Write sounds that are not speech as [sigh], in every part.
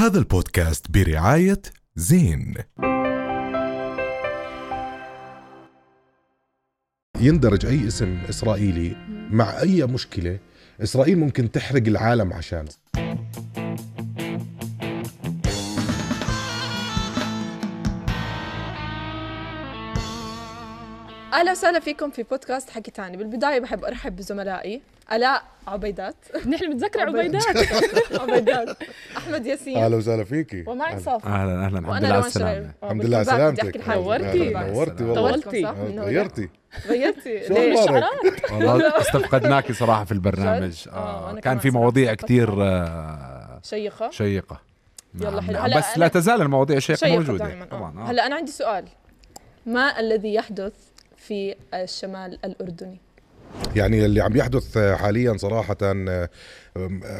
هذا البودكاست برعاية زين. يندرج أي اسم إسرائيلي مع أي مشكلة إسرائيل ممكن تحرق العالم عشان. أهلا وسهلا فيكم في بودكاست حكي تاني. بالبداية بحب أرحب بزملائي. ألاء عبيدات. نحن متذكر عبيدات. [laughs] عبيدات. أحمد ياسين. أهلا وسهلا فيكي. ومعك صافي. أهلا أهلا الحمد لله على السلامة. الحمد لله على سلامتك. نورتي. نورتي. والله. طولتي. غيرتي. غيرتي. ليش؟ شعرات والله استفقدناكي صراحة في البرنامج؟ آه، آه كان في مواضيع معك. آه شيقة. شيقة. يلا نعم، حلو. نعم. هلا بس لا تزال المواضيع شيقة موجودة. دائما طبعا. هلا أنا عندي سؤال. ما الذي يحدث في الشمال الأردني؟ يعني اللي عم يحدث حاليا صراحة ب-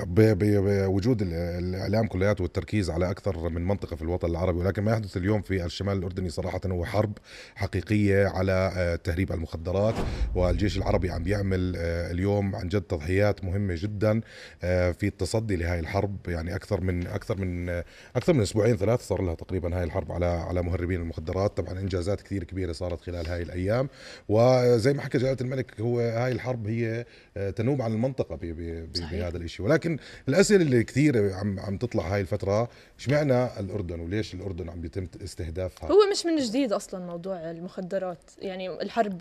ب- بوجود ال- الإعلام كلياته والتركيز على أكثر من منطقة في الوطن العربي ولكن ما يحدث اليوم في الشمال الأردني صراحة هو حرب حقيقية على آه، تهريب المخدرات والجيش العربي عم بيعمل آه، اليوم عن جد تضحيات مهمة جدا آه، في التصدي لهذه الحرب يعني أكثر من أكثر من آه، أكثر من أسبوعين ثلاث صار لها تقريبا هاي الحرب على على مهربين المخدرات طبعا إنجازات كثير كبيرة صارت خلال هاي الأيام وزي ما حكى جلالة الملك هو هاي الحرب هي آه، تنوب عن المنطقة ب- ب- ب- صحيح. بهذا الإشي. ولكن الأسئلة اللي كثير عم عم تطلع هاي الفترة اشمعنى الأردن وليش الأردن عم بيتم استهدافها؟ هو مش من جديد أصلا موضوع المخدرات. يعني الحرب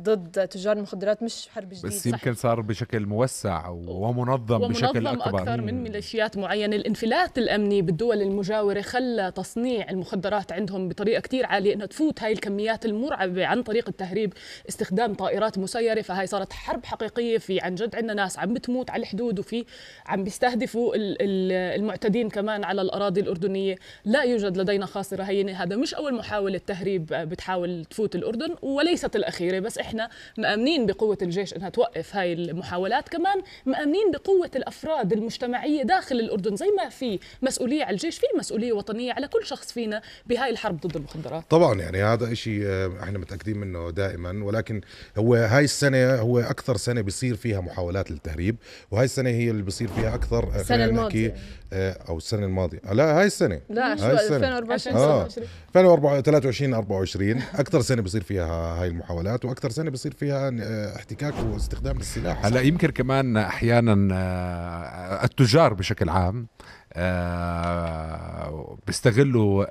ضد تجار المخدرات مش حرب جديد بس يمكن صار بشكل موسع ومنظم بشكل ومنظم أكبر. أكثر من ميليشيات معينة. الانفلات الأمني بالدول المجاورة خلى تصنيع المخدرات عندهم بطريقة كتير عالية إنها تفوت هاي الكميات المرعبة عن طريق التهريب استخدام طائرات مسيرة. فهاي صارت حرب حقيقية في عن جد عندنا ناس عم بتموت على الحدود وفي عم بيستهدفوا ال- ال- المعتدين كمان على الأراضي الأردنية. لا يوجد لدينا خاصرة هينة. هذا مش أول محاولة تهريب بتحاول تفوت الأردن وليست الأخيرة بس إحنا مأمنين بقوة الجيش إنها توقف هاي المحاولات كمان مأمنين بقوة الأفراد المجتمعية داخل الأردن زي ما في مسؤولية على الجيش في مسؤولية وطنية على كل شخص فينا بهاي الحرب ضد المخدرات طبعا يعني هذا إشي آه، إحنا متأكدين منه دائما ولكن هو هاي السنة هو أكثر سنة بيصير فيها محاولات للتهريب وهاي السنة هي اللي بيصير فيها أكثر آه، الماضية. نحكي آه، أو السنة الماضية لا هاي السنة لا هاي السنة. 2024 آه. 27 2023 24 أكثر سنة بيصير فيها هاي المحاولات وأكثر سنة بيصير فيها آه، احتكاك واستخدام السلاح. هلا يمكن كمان أحيانا آه، التجار بشكل عام آه، بيستغلوا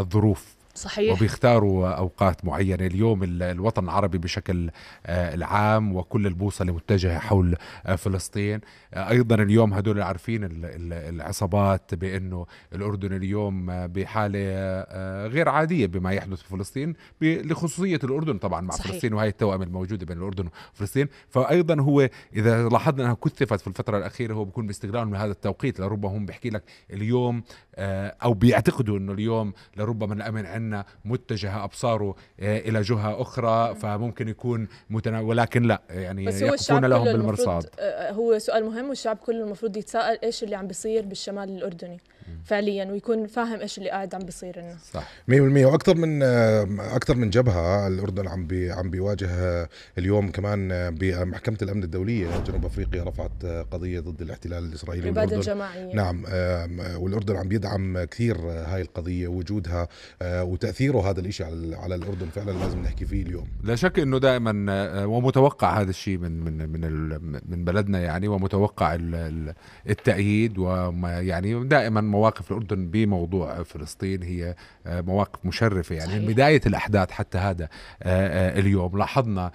الظروف. صحيح. وبيختاروا أوقات معينة. اليوم ال- الوطن العربي بشكل آه، العام وكل البوصلة متجهة حول آه، فلسطين. آه، أيضا اليوم هدول عارفين ال- ال- العصابات بأنه الأردن اليوم بحالة غير عادية بما يحدث في فلسطين لخصوصية الأردن طبعا مع صحيح. فلسطين وهي التوأمه الموجودة بين الأردن وفلسطين. فايضا هو إذا لاحظنا أنها كثفت في الفترة الأخيرة هو بيكون باستغلال من هذا التوقيت. لربما هم بيحكي لك اليوم أو بيعتقدوا إنه اليوم لربما الأمن عندنا متجهه أبصاره آه، إلى جهة أخرى فممكن يكون متنا ولكن لا يعني بس هو الشعب لهم بالمرصاد. المفروض آه، هو سؤال مهم والشعب كله المفروض يتساءل إيش اللي عم بيصير بالشمال الأردني؟ فعليا ويكون فاهم إيش اللي قاعد عم بيصير لنا صح. 100% وأكثر من أكثر من جبهة الأردن عم بي عم بيواجه اليوم كمان بمحكمة الأمن الدولية جنوب أفريقيا رفعت قضية ضد الاحتلال الإسرائيلي الاباده والاردن الجماعيه نعم والأردن عم بيدعم كثير هاي القضية وجودها آه، وتأثيره هذا الشيء على على الأردن فعلا لازم نحكي فيه اليوم. لا شك إنه دائما آه، ومتوقع هذا الشيء من من من من بلدنا يعني ومتوقع ال- ال- التأييد وما يعني دائما مواقف الأردن بموضوع فلسطين هي آه، مواقف مشرفة. يعني صحيح. من بداية الأحداث حتى هذا آه، آه، اليوم لاحظنا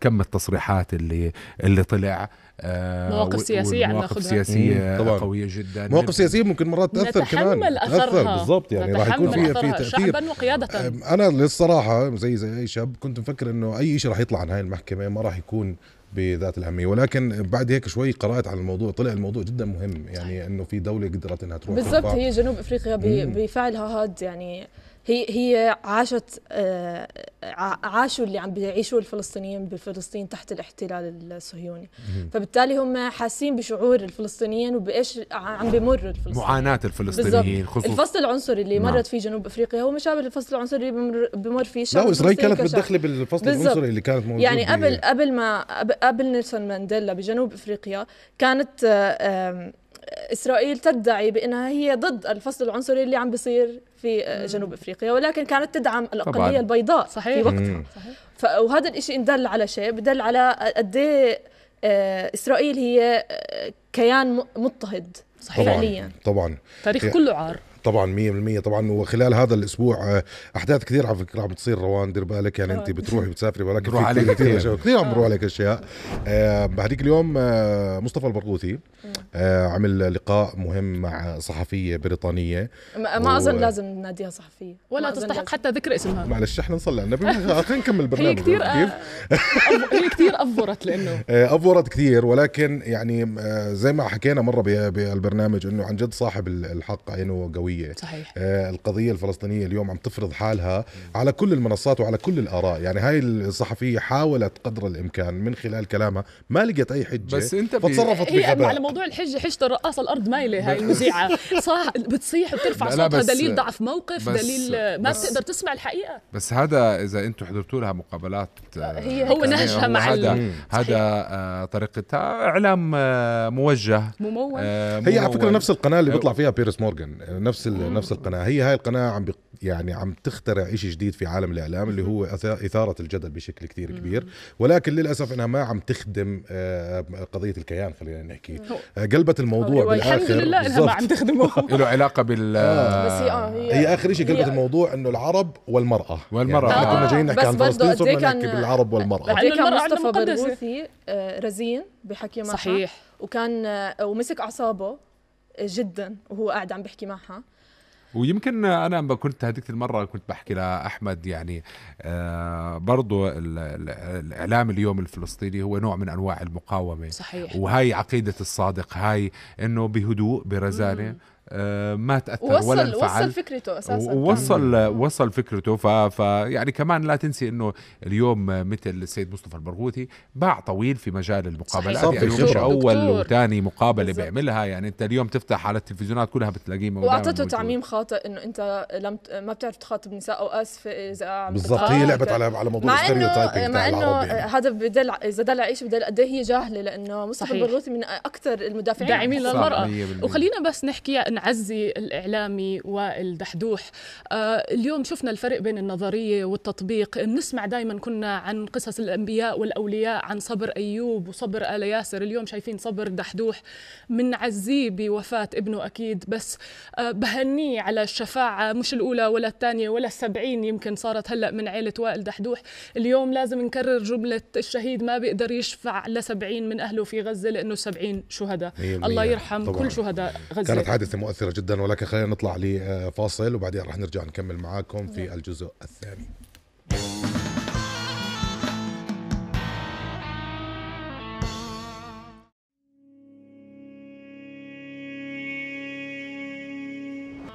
كم التصريحات اللي اللي طلع مواقف سياسية عم مواقف مم، طبعاً. قوية جدا. مواقف سياسية ممكن مرات تأثر كمان. تأثر. أثرها. بالضبط يعني راح يكون في في أثرها تأثير. شعبا وقياده. أم، أنا للصراحة زي زي أي شاب كنت مفكر إنه أي شيء راح يطلع عن هاي المحكمة ما راح يكون بذات الأهمية ولكن بعد هيك شوي قرأت عن الموضوع طلع الموضوع جدا مهم يعني إنه في دولة قدرت إنها تروح بالضبط. هي جنوب مم. بفعلها هاد يعني هي هي عاشت آه، عاشوا اللي عم بيعيشوه الفلسطينيين بفلسطين تحت الاحتلال الصهيوني فبالتالي هم حاسين بشعور الفلسطينيين وبإيش عم بمر الفلسطينيين معاناة الفلسطينيين خصوصا الفصل العنصري اللي نعم. مرت فيه جنوب أفريقيا هو مشابه للفصل العنصري اللي بمر, بمر فيه لا الشعب واسرائيل كانت الفلسطيني كشعب. متدخله بالفصل. العنصري اللي كانت موجود يعني قبل قبل ما قبل- نيلسون مانديلا بجنوب أفريقيا كانت آه، إسرائيل تدعي بأنها هي ضد الفصل العنصري اللي عم بيصير في آه، جنوب إفريقيا ولكن كانت تدعم الأقلية طبعاً. البيضاء صحيح. في وقتها. ف... وهذا الشيء دل على شيء بدل على قد إيه آه، إسرائيل هي آه، كيان مضطهد صحيح. فعليا. طبعا. تاريخ هي- كله عار. طبعا 100% طبعا وخلال هذا الأسبوع آه، أحداث كثير على فكرة عم بتصير روان دير بالك يعني أنت بتروحي بتسافري ولكن بروح عليك كثير كثير. كثير كثير عم بروح عليك أشياء. آه، بهديك اليوم آه، مصطفى البرغوثي آه، عمل لقاء مهم مع صحفية بريطانية. ما, ما أظن و- لازم نناديها صحفية. ولا تستحق لازم. حتى ذكر اسمها. معلش إحنا نصلي على النبي. [laughs] خلينا نكمل هي البرنامج كثير كيف؟ أف- [laughs] هي كثير effort لأنه. [laughs] آه، effort كثير ولكن يعني آه، زي ما حكينا مرة بالبرنامج إنه عن جد صاحب الحق عينه قويه صحيح. آه، القضية الفلسطينية اليوم عم تفرض حالها على كل المنصات وعلى كل الآراء. يعني هاي الصحفية حاولت قدر الإمكان من خلال كلامها ما لقت أي حجة بس أنت بي- فتصرفت هي على بغباء موضوع الحجة حجه الرقاصه الأرض مايلة هاي المذيعة. صح بتصيح لا، صوتها بس- دليل ضعف موقف بس- دليل ما بس- بتقدر تسمع الحقيقة. بس هذا إذا أنتم حضرتوا لها مقابلات آه، هي هو هيك. نهجها مع هذا هذا آه، طريقتها إعلام آه، موجه. ممول. آه، هي على فكرة ممول. نفس القناة اللي بيطلع فيها بيرس مورغان نفس ال- نفس القناة هي هاي القناة عم بي يعني عم تخترع شيء جديد في عالم الإعلام اللي هو إثارة الجدل بشكل كتير كبير. ولكن للأسف إنها ما عم تخدم آه، قضية الكيان خلينا نحكي. آه، قلبت الموضوع هو الحمد لله إنها. ما عم تخدمه. [laughs] له علاقة بال آه. بس هي آه هي, هي آخر شيء قلبت هي- الموضوع إنه العرب والمرأة. والمرأة. يعني إحنا آه، كنا جايين نحكي بس عن برضه فلسطين قد صرنا كان- نحكي بالعرب والمرأة. كان مصطفى. برغوثي رزين بحكي معها. صحيح. وكان ومسك أعصابه جدا وهو قاعد عم بيحكي معها. ويمكن أنا لما كنت هذيك المرة كنت بحكي لأحمد يعني آه برضو ال- ال- الإعلام اليوم الفلسطيني هو نوع من أنواع المقاومة. صحيح. وهي عقيدة الصادق هاي إنه بهدوء برزانة. ما تأثر ولا وصل انفعل وصل فكرته أساسا ووصل وصل فكرته ف... ف يعني كمان لا تنسي إنه اليوم مثل السيد مصطفى البرغوثي باع طويل في مجال المقابلات يعني في مش. أول. وثاني مقابلة. بيعملها يعني أنت اليوم تفتح على التلفزيونات كلها بتلاقيه وأعطته. تعميم خاطئ إنه أنت لم ت- ما بتعرف تخاطب نساء أو اسفه إذا بالضبط هي لعبت على على موضوع الستيريوتايبنج مع إنه يعني. هذا بدل إذا دل شيء بدل قد إيه هي جاهلة لأنه مصطفى. البرغوثي من أكثر المدافعين داعمين بالمية. وخلينا بس نحكي نعزي الإعلامي وائل دحدوح آه اليوم شفنا الفرق بين النظرية والتطبيق. بنسمع دائما كنا عن قصص الأنبياء والأولياء عن صبر أيوب وصبر آل ياسر. اليوم شايفين صبر دحدوح بنعزيه بوفاة ابنه أكيد. بس آه بهنيه على الشفاعة مش الأولى ولا الثانية ولا السبعين يمكن صارت هلأ من عيلة وائل دحدوح. اليوم لازم نكرر جملة الشهيد ما بيقدر يشفع لسبعين من أهله في غزة لأنه سبعين شهداء. الله يرحم طبعاً. كل شهداء غزة. كانت حادثة مؤثرة جدا ولكن خلينا نطلع لفاصل وبعدين رح نرجع نكمل معاكم في الجزء الثاني.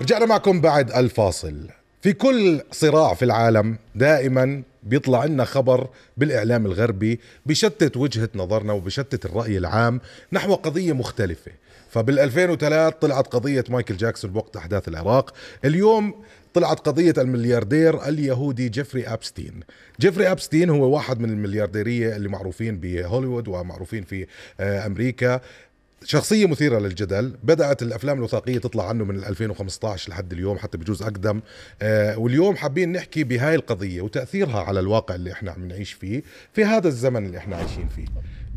رجعنا معكم بعد الفاصل. في كل صراع في العالم دائما بيطلع لنا خبر بالإعلام الغربي بشتت وجهة نظرنا وبشتت الرأي العام نحو قضية مختلفة. فبال 2003 طلعت قضية مايكل جاكسون بوقت أحداث العراق. اليوم طلعت قضية الملياردير اليهودي جيفري أبستين. جيفري أبستين هو واحد من المليارديرية اللي معروفين بهوليوود ومعروفين في آه، أمريكا. شخصية مثيرة للجدل. بدأت الأفلام الوثائقية تطلع عنه من 2015 لحد اليوم حتى بجوز أقدم. آه واليوم حابين نحكي بهاي القضية وتأثيرها على الواقع اللي إحنا عم نعيش فيه في هذا الزمن اللي إحنا عايشين فيه.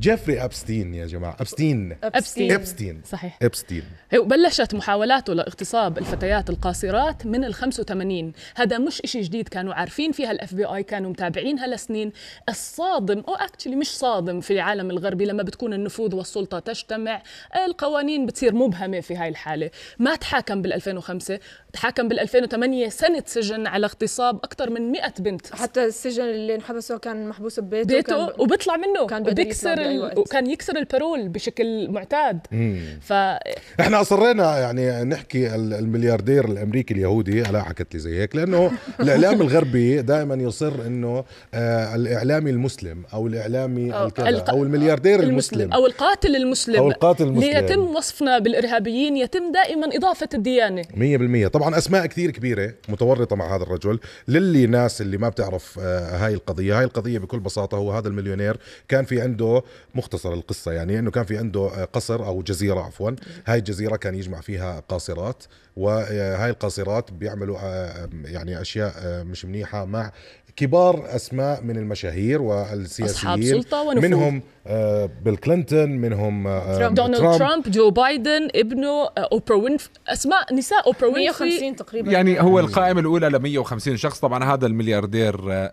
جيفري أبستين يا جماعة. أبستين. أبستين. أبستين. صحيح. أبستين. هي بلشت محاولاته لاغتصاب الفتيات القاصرات من ال 85 هذا مش إشي جديد كانوا عارفين فيها ال FBI كانوا متابعينها لسنين الصادم أو اكشلي مش صادم في العالم الغربي لما بتكون النفوذ والسلطة تجتمع القوانين بتصير مبهمة في هاي الحالة. ما تحاكم بال 2005 تحاكم بال 2008 سنة سجن على اغتصاب أكثر من 100 بنت. حتى السجن اللي انحبسه كان محبوس ببيته بيته وكان وبيطلع منه كان بيقدر وبيكسر يطلع بأي ال... وقت. وكان يكسر البارول بشكل معتاد. ف إحنا أصرينا يعني نحكي ال- الملياردير الأمريكي اليهودي هلا حكت لي زي هيك لأنه [laughs] الإعلام الغربي دائما يصر إنه آه الإعلامي المسلم أو الإعلامي أو الكذا الق- أو الملياردير المسلم. أو القاتل المسلم. أو القاتل المسلم. ليتم وصفنا بالإرهابيين يتم دائما إضافة الديانة. مية بالمية. طبعا أسماء كثير كبيرة متورطة مع هذا الرجل. للي ناس اللي ما بتعرف آه، هاي القضية هاي القضية بكل بساطة هو هذا المليونير كان في عنده مختصر القصة يعني إنه كان في عنده آه، قصر أو جزيرة عفوا. هاي الجزيرة كان يجمع فيها قاصرات وهاي القاصرات بيعملوا آه، يعني أشياء آه، مش منيحة مع كبار أسماء من المشاهير والسياسيين. أصحاب سلطة ونفوذ. منهم آه، بيل كلينتون منهم آه، ترامب. دونالد ترامب. جو بايدن ابنه آه، أوبرا وينف أسماء نساء أوبرا وينفري. 150 تقريبا. يعني هو القائمة الأولى ل 150 شخص. طبعا هذا الملياردير آه،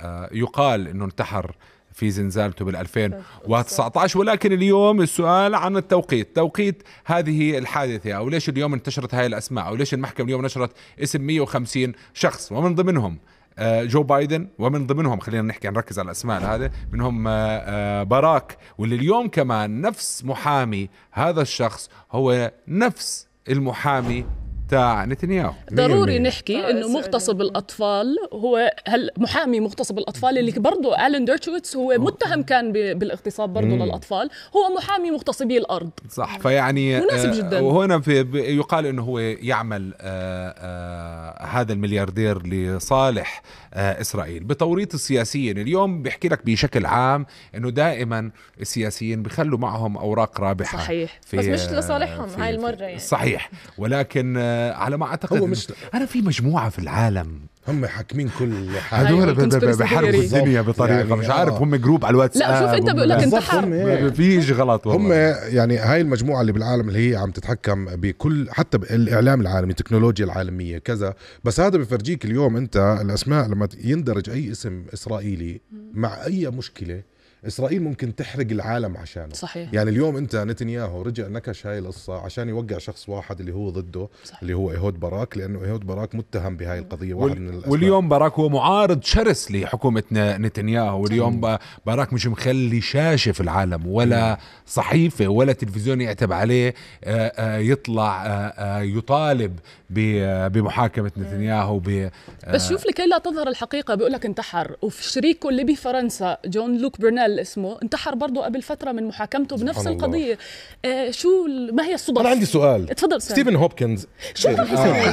آه، يقال أنه انتحر في زنزانته بال 2019 ولكن اليوم السؤال عن التوقيت. توقيت هذه الحادثة أو ليش اليوم انتشرت هاي الأسماء أو ليش المحكمة اليوم نشرت اسم 150 شخص؟ ومن ضمنهم آه، جو بايدن ومن ضمنهم خلينا نحكي نركز على الأسماء هذا منهم آه، آه، باراك. واللي اليوم كمان نفس محامي هذا الشخص هو نفس المحامي تاع نتنياهو ضروري. نحكي إنه. مغتصب الأطفال هو هل محامي مغتصب الأطفال اللي برضه الين ديرتشويتس هو متهم كان بالاغتصاب برضه للأطفال هو محامي مغتصبي الأرض صح فيعني مناسب آه، جداً. وهنا في ب- يقال إنه هو يعمل آه، آه، هذا الملياردير لصالح إسرائيل بتوريط السياسيين اليوم بيحكي لك بشكل عام إنه دائما السياسيين بيخلوا معهم أوراق رابحة صحيح. في بس مش لصالحهم هاي المرة يعني. صحيح ولكن آه، على ما أعتقد هو مش- أنا في مجموعة في العالم هم حاكمين كل حاجة أيوة، هذول ب- ب- الconspiracy بحاربوا theory. الدنيا بطريقة يعني مش عارف آه. هم جروب على الواتساب لا، شوف هم- بقول لك. هم هيك. ما فيش غلط هم والله يعني هاي المجموعة اللي بالعالم اللي هي عم تتحكم بكل حتى الإعلام العالمي التكنولوجيا العالمية كذا بس هذا بفرجيك اليوم أنت الأسماء لما يندرج أي اسم إسرائيلي مع أي مشكلة إسرائيل ممكن تحرق العالم عشانه صحيح. يعني اليوم أنت نتنياهو رجع نكش هاي القصة عشان يوقع شخص واحد اللي هو ضده صح. اللي هو إيهود باراك لأنه إيهود باراك متهم بهاي القضية واحد من وال- الأسباب. واليوم باراك هو معارض شرس لحكومة ن- نتنياهو واليوم با- باراك مش مخلي شاشة في العالم ولا صحيفة ولا تلفزيون يعتب عليه آه، آه، يطلع آه، يطالب ب- بمحاكمة نتنياهو ب- بس شوف لكي لا تظهر الحقيقة بيقول لك انتحر وفي شريكه اللي بفرنسا جون لوك برنيل اسمه انتحر برضه قبل فترة من محاكمته بنفس. القضية. آه شو ال- ما هي الصدف؟ أنا عندي سؤال. اتفضل سامي. ستيفن هوبكنز. شو راح يسوي؟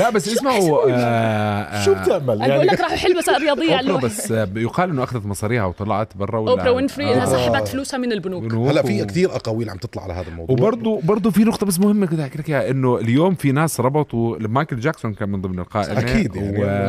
لا بس اسمعوا آه، آه، شو بتعمل؟ أنا بقول لك راح يحل مسائل رياضية على بس آه، يقال إنه أخذت مصاريها وطلعت برا ولا أوبرا وينفري إنها آه. سحبت فلوسها من البنوك. بنوك هلا في كثير أقاويل عم تطلع على هذا الموضوع. وبرضه برضه في نقطة بس مهمة كده أحكي لك إياها إنه اليوم في ناس ربطوا مايكل جاكسون كان من ضمن القائمة أكيد يعني و...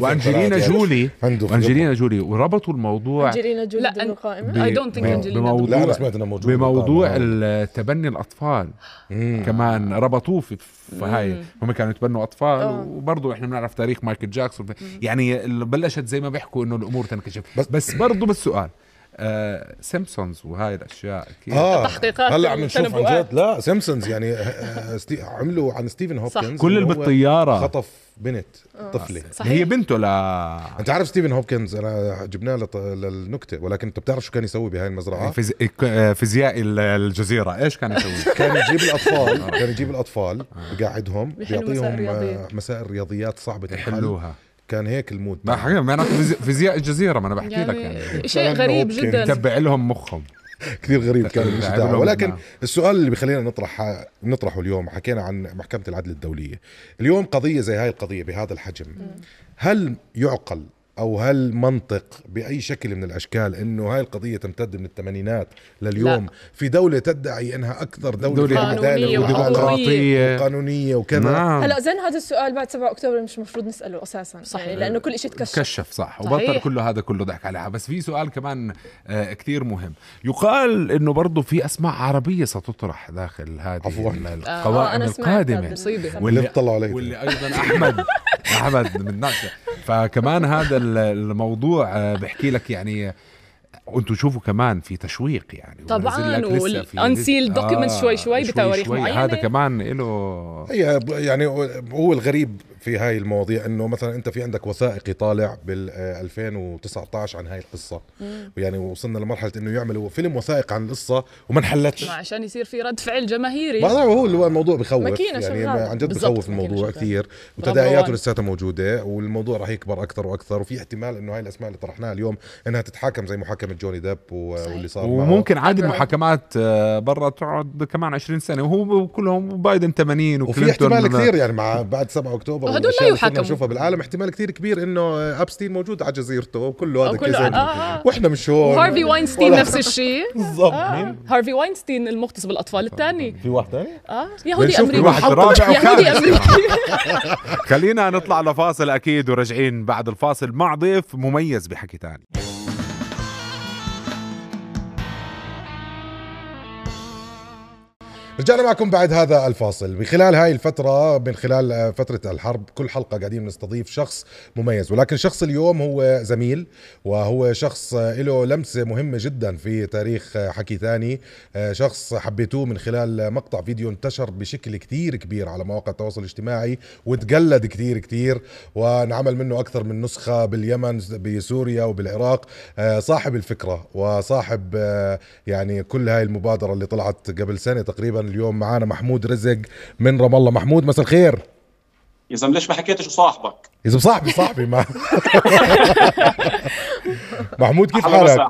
وأنجلينا 2003 جولي وأنجلينا جولي وربطوا الموضوع أنجلينا جولي لا، I don't think ب- Angelina بموضوع لا سمعت إنه موجود بموضوع. تبني الأطفال. مم. كمان ربطوه في هاي. هم كانوا يتبنوا أطفال آه. وبرضه إحنا بنعرف تاريخ مايكل جاكسون. يعني بلشت زي ما بيحكوا إنه الأمور تنكشف. بس- بس, بس برضه بس سؤال آه سيمبسونز وهاي الأشياء كيف آه تحقيقات هلأ عم نشوف عن. جد. لا سيمبسونز يعني آه، آه، ستي- عملوا عن ستيفن هوبكنز كل اللي بالطيارة. خطف بنت طفلة. صحيح. هي بنته ل أنت عارف ستيفن هوبكنز أنا جبناه لط- للنكتة ولكن أنت بتعرف شو كان يسوي بهاي المزرعة؟ فيز... آه، فيزيائي ال- الجزيرة. إيش كان يسوي؟ [laughs] كان يجيب الأطفال كان يجيب الأطفال بقعدهم بيحلوا بيعطيهم مسائل آه، رياضيات صعبة الحل يحلوها. كان هيك ال mood ما حقيقة معناته فيزي- [laughs] فيزياء الجزيره ما أنا بحكي لك يعني يعني. شيء غريب جدا. تبع لهم مخهم. كثير غريب كان ولكن نعم. السؤال اللي بخلينا نطرح نطرحه اليوم حكينا عن محكمة العدل الدولية. اليوم قضية زي هاي القضية بهذا الحجم. هل يعقل أو هل منطق بأي شكل من الأشكال أنه هاي القضية تمتد من الثمانينات لليوم؟ لا. في دولة تدعي أنها أكثر دولة, دولة عدالة وديمقراطيه وقانونية وكذا. نعم. هلا زين هذا السؤال بعد 7 أكتوبر مش المفروض نسأله أساسا صح. يعني لأنه كل شيء تكشف. كشف صح. صحيح. وبطل كله هذا كله ضحك عليها. بس في سؤال كمان آه كتير مهم. يقال إنه برضه في أسماء عربية ستطرح داخل هذه آه، القوائم أنا سمعت القادمة. واللي واللي أيضا أحمد [laughs] أحمد من ناس فكمان هذا الموضوع آه، بحكي لك يعني وأنتم شوفوا كمان في تشويق يعني طبعاً، والunsealed لسه- documents شوي شوي بتواريخ معينة. هذا كمان له هي يعني هو الغريب في هاي المواضيع إنه مثلا أنت في عندك وثائقي طالع بال آه، 2019 عن هاي القصة. يعني وصلنا لمرحلة إنه يعملوا فيلم وثائق عن القصة وما انحلتش. ما عشان يصير في رد فعل جماهيري. ما هو اللي هو الموضوع بخوف. يعني عن جد بخوف الموضوع. كثير. وتداعياته. لساتها موجودة والموضوع راح يكبر أكثر وأكثر. وفي احتمال إنه هاي الأسماء اللي طرحناها اليوم إنها تتحاكم زي محاكمة جوني ديب. واللي صار معه. وممكن عادي. المحاكمات آه، برا تقعد كمان 20 سنة وهو كلهم بايدن 80 وفي احتمال كثير يعني مع بعد 7 أكتوبر وهدول لا يحاكموا. نشوفها بالعالم احتمال كثير كبير إنه أبستين موجود على جزيرته وكله هذا كذب آه، آه. وإحنا مش هون وهارفي واينستين نفس الشيء [laughs] بالضبط آه. مين؟ هارفي واينستين المغتصب الاطفال الثاني في واحد ثاني؟ آه يهودي أمريكي واحد رابع يهودي أمريكي [laughs] خلينا نطلع لفاصل أكيد وراجعين بعد الفاصل مع ضيف مميز بحكي تاني رجعنا معكم بعد هذا الفاصل. بخلال هاي الفترة من خلال آه، فترة الحرب كل حلقة قاعدين نستضيف شخص مميز. ولكن شخص اليوم هو زميل وهو شخص آه، له لمسة مهمة جدا في تاريخ آه، حكي ثاني. شخص حبيتوه من خلال مقطع فيديو انتشر بشكل كتير كبير على مواقع التواصل الاجتماعي وتقلد كتير كتير ونعمل منه أكثر من نسخة باليمن بسوريا وبالعراق. صاحب الفكرة وصاحب يعني كل هاي المبادرة اللي طلعت قبل سنة تقريبا اليوم معانا محمود رزق من رام الله. محمود مساء الخير. يا زلمة ليش ما حكيتش وصاحبك؟ إذا صاحبي صاحبي ما. [laughs] محمود كيف حالك؟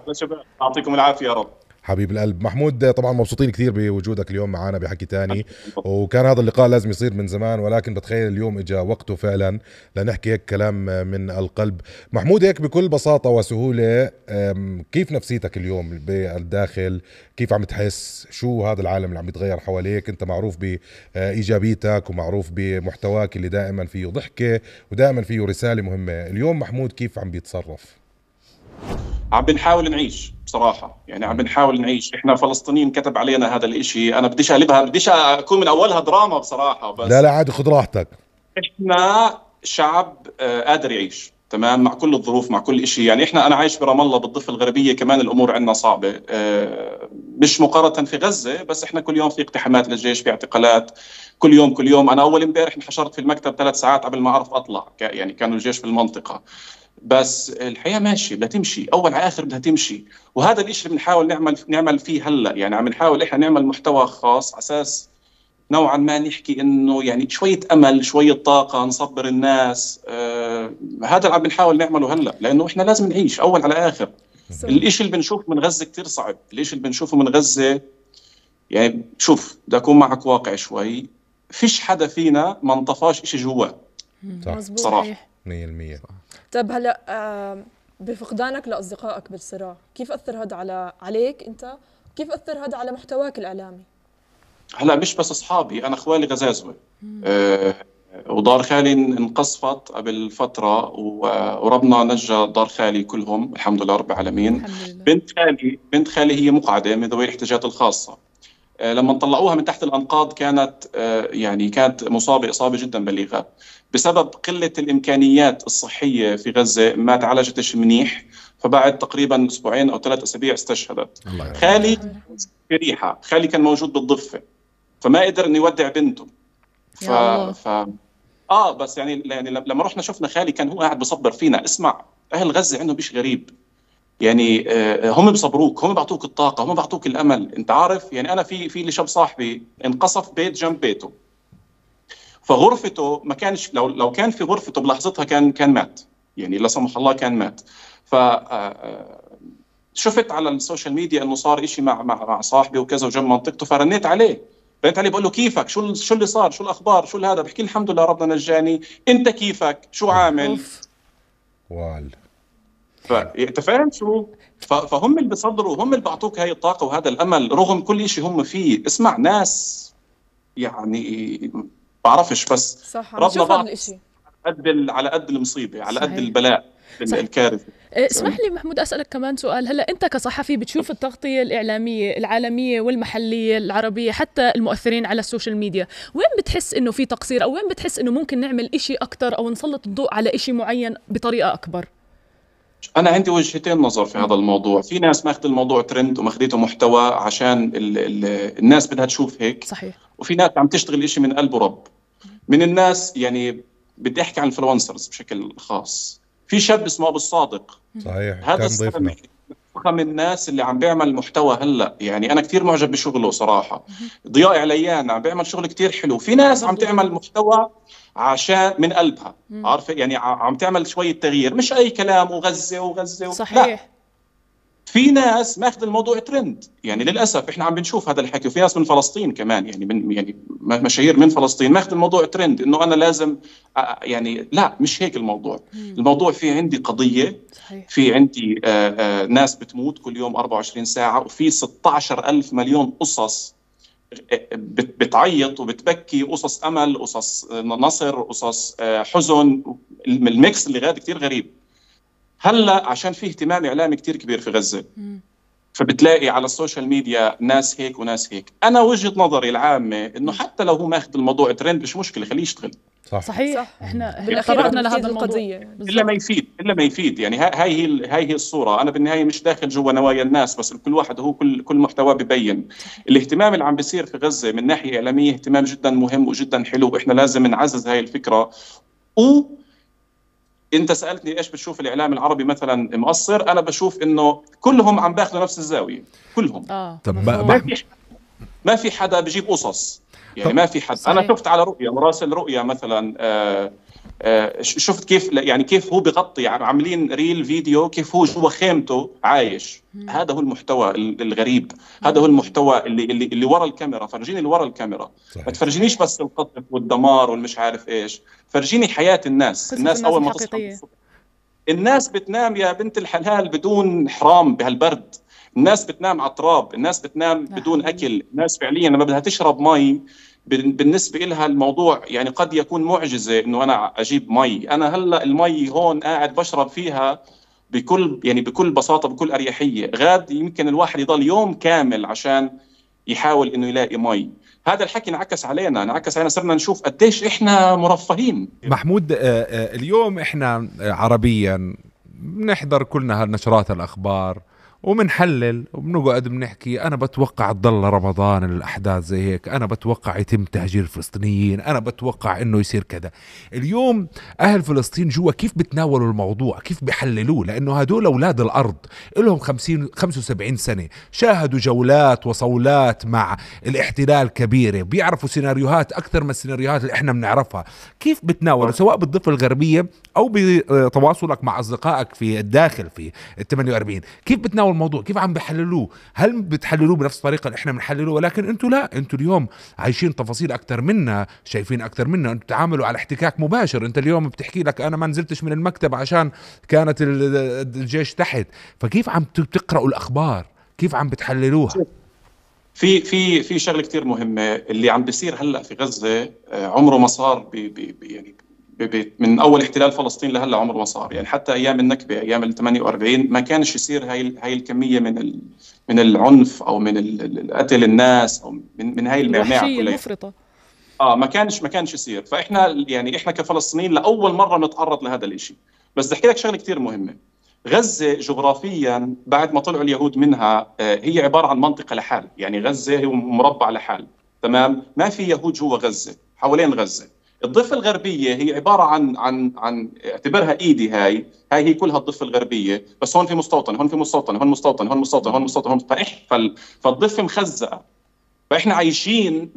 يعطيكم العافية يا رب. حبيب القلب. محمود طبعا مبسوطين كثير بوجودك اليوم معنا بحكي تاني وكان هذا اللقاء لازم يصير من زمان ولكن بتخيل اليوم اجى وقته فعلا لنحكي هيك كلام من القلب. محمود هيك بكل بساطة وسهولة أم، كيف نفسيتك اليوم بالداخل؟ كيف عم تحس؟ شو هذا العالم اللي عم يتغير حواليك؟ أنت معروف بإيجابيتك ومعروف بمحتواك اللي دائما فيه ضحكة ودائما فيه رسالة مهمة. اليوم محمود كيف عم بيتصرف؟ عم بنحاول نعيش. بصراحة. يعني عم بنحاول نعيش. إحنا فلسطينيين كتب علينا هذا الإشي. أنا بديش أقلبها بديش أكون من أولها دراما بصراحة بس لا لا عادي خذ راحتك. إحنا شعب آه، قادر يعيش. تمام؟ مع كل الظروف مع كل شيء يعني إحنا أنا عايش برام الله بالضفة الغربية كمان الأمور عندنا صعبة. آه، مش مقارنة في غزة بس إحنا كل يوم في اقتحامات للجيش في اعتقالات. كل يوم كل يوم. أنا أول إمبارح انحشرت في المكتب ثلاث ساعات قبل ما أعرف أطلع. يعني كانوا الجيش في المنطقة. بس الحياة ماشي بدها تمشي. أول على آخر بدها تمشي. وهذا الشيء اللي بنحاول نعمل نعمل فيه هلأ. يعني عم نحاول إحنا نعمل محتوى خاص على أساس نوعا ما نحكي إنه يعني شوية أمل شوية طاقة نصبر الناس. آه هذا اللي عم بنحاول نعمله هلأ. لأنه إحنا لازم نعيش أول على آخر. الإشي اللي بنشوفه من غزة كتير صعب. الإشي اللي بنشوفه من غزة يعني شوف بدي أكون معك واقع شوي. فيش حدا فينا ما انطفاش إشي جواه. صحيح. 100% طيب هلا بفقدانك لأصدقائك بالصراع كيف أثر هذا على عليك أنت؟ كيف أثر هذا على محتواك الإعلامي؟ هلا مش بس أصحابي أنا اخوالي غزازوه آه ودار خالي انقصفت قبل فترة و- وربنا نجى دار خالي كلهم الحمد لله رب العالمين. الحمد لله. بنت خالي بنت خالي هي مقعدة من ذوي الاحتياجات الخاصة. لما طلعوها من تحت الأنقاض كانت آه، يعني كانت مصابة إصابة جدا بليغة. بسبب قلة الإمكانيات الصحية في غزة ما تعالجتش منيح. فبعد تقريبا أسبوعين أو ثلاث أسابيع استشهدت. الله. خالي في ريحه خالي كان موجود بالضفة. فما قدر إنه يودع بنته. ف... ف... آه بس يعني يعني لما رحنا شفنا خالي كان هو قاعد بصبر فينا. اسمع أهل غزة عندهم شيء غريب. يعني آه، هم بصبروك هم بيعطوك الطاقة هم بيعطوك الأمل. أنت عارف يعني أنا في في لي شاب صاحبي انقصف بيت جنب بيته. فغرفته ما كانش لو لو كان في غرفته بلحظتها كان كان مات. يعني لا سمح الله كان مات. ف آه، شفت على ال social media إنه صار إشي مع مع مع صاحبي وكذا وجنب منطقته فرنيت عليه. رنيت عليه بقول له كيفك؟ شو شو اللي صار؟ شو الأخبار؟ شو هذا بحكي لي الحمد لله ربنا نجاني. أنت كيفك؟ شو عامل؟ أوف. وال. ف- انت فاهم شو فهم اللي بيصدروا هم اللي بيعطوك هاي الطاقة وهذا الأمل رغم كل شيء هم فيه اسمع ناس يعني بعرفش بس صح ربنا بعض. قد على قد المصيبة على قد. البلاء. الكارثة إيه، اسمح لي محمود أسألك كمان سؤال هلأ أنت كصحفي بتشوف التغطية الإعلامية العالمية والمحلية العربية حتى المؤثرين على ال social media وين بتحس إنه في تقصير أو وين بتحس إنه ممكن نعمل إشي أكتر أو نسلط الضوء على إشي معين بطريقة أكبر أنا عندي وجهتين نظر في هذا الموضوع. في ناس ماخذ الموضوع ترند وماخذته محتوى عشان ال ال الناس بدها تشوف هيك. صحيح. وفي ناس عم تشتغل إشي من قلب ورب. من الناس يعني بدي أحكي عن الانفلونسرز بشكل خاص. في شاب اسمه أبو الصادق. صحيح. هذا كان ضيفنا. من الناس اللي عم بيعمل محتوى هلأ. يعني أنا كثير معجب بشغله صراحة. ضياء عليان عم بيعمل شغل كثير حلو. في ناس عم تعمل محتوى عشان من قلبها. عارفة؟ يعني عم تعمل شوية تغيير. مش أي كلام وغزة وغزة و... لا. صحيح. في ناس ماخذ الموضوع ترند يعني للأسف إحنا عم بنشوف هذا الحكي. وفي ناس من فلسطين كمان. يعني من يعني مشاهير من فلسطين ماخذ الموضوع ترند إنه أنا لازم يعني لا مش هيك الموضوع. الموضوع في عندي قضية. صحيح. في عندي آآ آآ ناس بتموت كل يوم 24 ساعة. وفي 16 ألف مليون قصص بتعيط وبتبكي. قصص أمل قصص نصر قصص حزن. ال mix اللي غاد كثير غريب. هلا عشان في اهتمام إعلامي كتير كبير في غزة. فبتلاقي على ال social media ناس هيك وناس هيك. أنا وجهة نظري العامة إنه حتى لو هو ماخذ الموضوع ترند مش مشكلة خليه يشتغل. صح. صحيح. صح. إحنا بالأخير لهذا يعني. إلا ما يفيد إلا ما يفيد. يعني هاي هي هاي هي الصورة. أنا بالنهاية مش داخل جوا نوايا الناس بس كل واحد هو كل كل محتواه ببين. الاهتمام اللي عم بيصير في غزة من ناحية إعلامية اهتمام جدا مهم وجدا حلو. وإحنا لازم نعزز هاي الفكرة. و انت سألتني إيش بتشوف الإعلام العربي مثلا مقصر أنا بشوف إنه كلهم عم باخذوا نفس الزاوية كلهم. آه. طب ما في ما في حدا بجيب قصص. يعني ما في حد. صحيح. أنا شفت على رؤيا مراسل رؤيا مثلا آه آه شفت كيف يعني كيف هو بغطي يعني عاملين ريل فيديو كيف هو جوا خيمته عايش. مم. هذا هو المحتوى الغريب. مم. هذا هو المحتوى اللي اللي اللي ورا الكاميرا. فرجيني اللي ورا الكاميرا. صحيح. ما تفرجينيش بس القطف والدمار والمش عارف إيش. فرجيني حياة الناس. الناس أول ما تصحى الناس بتنام يا بنت الحلال بدون حرام بهالبرد. الناس بتنام على تراب الناس بتنام بدون أكل. الناس فعليا لما بدها تشرب مي بالنسبة لها الموضوع يعني قد يكون معجزة إنه أنا أجيب مي. أنا هلأ المي هون قاعد بشرب فيها بكل يعني بكل بساطة بكل أريحية. غاد يمكن الواحد يضل يوم كامل عشان يحاول إنه يلاقي مي. هذا الحكي انعكس علينا انعكس علينا. صرنا نشوف قديش إحنا مرفهين. محمود اليوم إحنا عربيا بنحضر كلنا هالنشرات الأخبار. وبنحلل وبنقعد بنحكي. أنا بتوقع تضل رمضان الأحداث زي هيك. أنا بتوقع يتم تهجير الفلسطينيين. أنا بتوقع إنه يصير كذا. اليوم أهل فلسطين جوا كيف بتناولوا الموضوع؟ كيف بيحللوه؟ لأنه هدول أولاد الأرض. لهم 50 75 سنة. شاهدوا جولات وصولات مع الاحتلال كبيرة. بيعرفوا سيناريوهات أكثر من السيناريوهات اللي إحنا بنعرفها. كيف بتناولوا؟ سواء بالضفة الغربية أو بتواصلك مع أصدقائك في الداخل في ال 48 كيف بتناول الموضوع كيف عم بحللوه؟ هل بتحللوه بنفس الطريقة اللي إحنا بنحلله ولكن أنتم لا أنتم اليوم عايشين تفاصيل أكثر منا شايفين أكثر منا أنتم تعاملوا على احتكاك مباشر. أنت اليوم بتحكي لك أنا ما نزلتش من المكتب عشان كانت الجيش تحت. فكيف عم تقرأوا الأخبار؟ كيف عم بتحللوها؟ في في في شغلة كثير مهمة اللي عم بيصير هلأ في غزة عمره ما صار يعني من أول احتلال فلسطين لهلأ عمره ما صار. يعني حتى أيام النكبة أيام ال 48 ما كانش يصير هاي هاي الكمية من من العنف أو من قتل الناس أو من من هاي المعمعة المفرطة. آه ما كانش ما كانش يصير. فإحنا يعني إحنا كفلسطينيين لأول مرة نتعرض لهذا الشيء بس بدي أحكي لك شغلة كثير مهمة. غزة جغرافيا بعد ما طلعوا اليهود منها هي عبارة عن منطقة لحال. يعني غزة هو مربع لحال. تمام؟ ما في يهود جوا غزة. حوالين غزة. الضفة الغربية هي عبارة عن عن عن اعتبرها إيدي هاي. هاي هي كلها الضفة الغربية. بس هون في مستوطن هون في مستوطن هون مستوطن هون مستوطن هون مستوطن هون فإح فالضفة مخزقة. فإحنا عايشين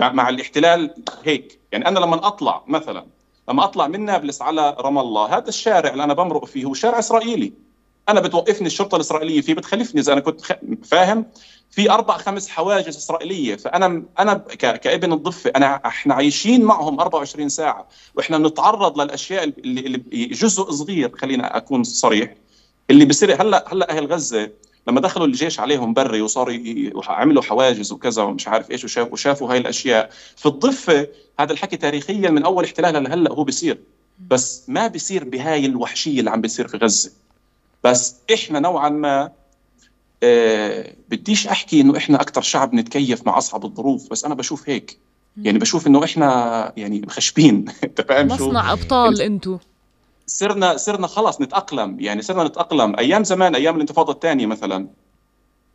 مع الاحتلال هيك. يعني أنا لما أطلع مثلا لما أطلع من نابلس على رام الله هذا الشارع اللي أنا بمرق فيه هو شارع إسرائيلي. أنا بتوقفني الشرطة الإسرائيلية فيه بتخلفني إذا أنا كنت فاهم؟ في أربع خمس حواجز إسرائيلية فأنا أنا كابن الضفة أنا إحنا عايشين معهم 24 ساعة وإحنا بنتعرض للأشياء اللي, اللي جزء صغير خلينا أكون صريح اللي بصير هلأ هلأ أهل غزة لما دخلوا الجيش عليهم بري وصاروا عملوا حواجز وكذا ومش عارف إيش وشافوا شافوا هاي الأشياء. في الضفة هذا الحكي تاريخيا من أول احتلال لهلا هو بيصير بس ما بيصير بهاي الوحشية اللي عم بيصير في غزة. بس إحنا نوعا ما آه بديش أحكي إنه إحنا أكثر شعب نتكيف مع أصعب الظروف بس أنا بشوف هيك. يعني بشوف إنه إحنا يعني خشبين [laughs] أنت فاهم شو؟ مصنع أبطال أنتم صرنا صرنا خلص نتأقلم. يعني صرنا نتأقلم. أيام زمان أيام الانتفاضة الثانية مثلا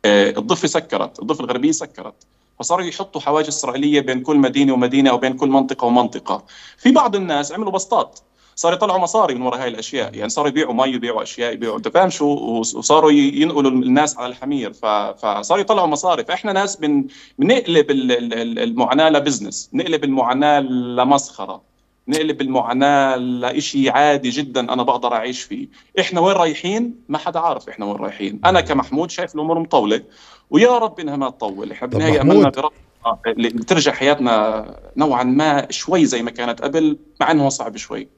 آه الضفة سكرت الضفة الغربية سكرت. فصاروا يحطوا حواجز إسرائيلية بين كل مدينة ومدينة أو بين كل منطقة ومنطقة. في بعض الناس عملوا بسطات. صار يطلعوا مصاري من وراء هاي الأشياء. يعني صاروا يبيعوا مي يبيعوا أشياء يبيعوا أنت فاهم شو؟ وصاروا ينقلوا الناس على الحمير. فصاروا يطلعوا مصاري. فإحنا ناس بن... بنقلب المعاناة ل business. نقلب المعاناة لمسخرة. نقلب المعاناة لإشي عادي جدا أنا بقدر أعيش فيه. إحنا وين رايحين؟ ما حدا عارف إحنا وين رايحين. أنا كمحمود شايف الأمور مطولة. ويا رب إنها ما تطول. إحنا بالنهاية. أملنا برب آه، اللي ترجع حياتنا نوعا ما شوي زي ما كانت قبل مع إنه هو صعب شوي.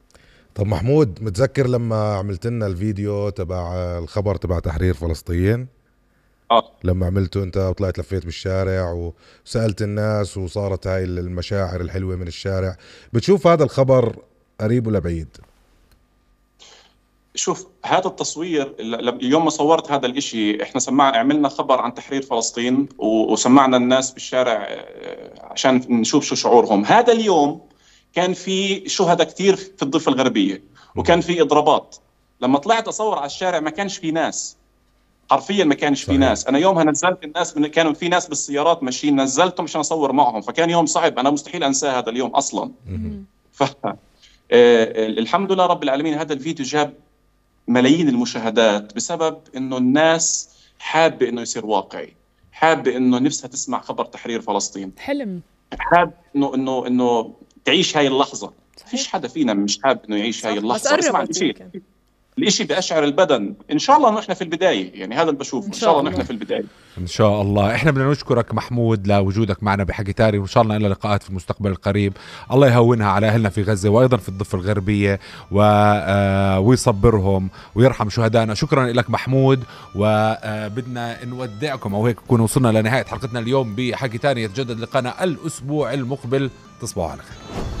طب محمود متذكر لما عملت لنا الفيديو تبع الخبر تبع تحرير فلسطين؟ آه. لما عملته انت وطلعت لفيت بالشارع وسألت الناس وصارت هاي المشاعر الحلوة من الشارع. بتشوف هذا الخبر قريب ولا بعيد؟ شوف هذا التصوير اليوم ما صورت هذا الإشي إحنا سمعنا عملنا خبر عن تحرير فلسطين وسمعنا الناس بالشارع آه، عشان نشوف شو شعورهم. هذا اليوم كان في شهداء كثير في الضفة الغربية وكان في اضرابات. لما طلعت أصور على الشارع ما كانش في ناس. حرفيا ما كانش في. ناس. أنا يومها نزلت الناس من كانوا في ناس بالسيارات ماشيين نزلتهم عشان أصور معهم. فكان يوم صعب. أنا مستحيل أنساه هذا اليوم أصلا. [laughs] ف آه، الحمد لله رب العالمين هذا الفيديو جاب ملايين المشاهدات بسبب إنه الناس حابة إنه يصير واقعي. حابة إنه نفسها تسمع خبر تحرير فلسطين. حلم. حاب انه انه إنه تعيش هاي اللحظة. فيش حدا فينا مش حابب إنه يعيش هاي صح، اللحظة. بس يمكن. الإشي بأشعر البدن. إن شاء الله نحن في البداية يعني هذا اللي بشوفه. إن شاء الله نحن. في البداية. إن شاء الله. إحنا بدنا نشكرك محمود لوجودك معنا بحكي تاري وإن شاء الله لنا لقاءات في المستقبل القريب. الله يهونها على أهلنا في غزة وأيضا في الضفة الغربية و... آه، ويصبرهم ويرحم شهدائنا شكرا لك محمود وبدنا نودعكم أو هيك نكون وصلنا لنهاية حلقتنا اليوم بحكي تاني. يتجدد لقانا الأسبوع المقبل. تصبحوا على خير.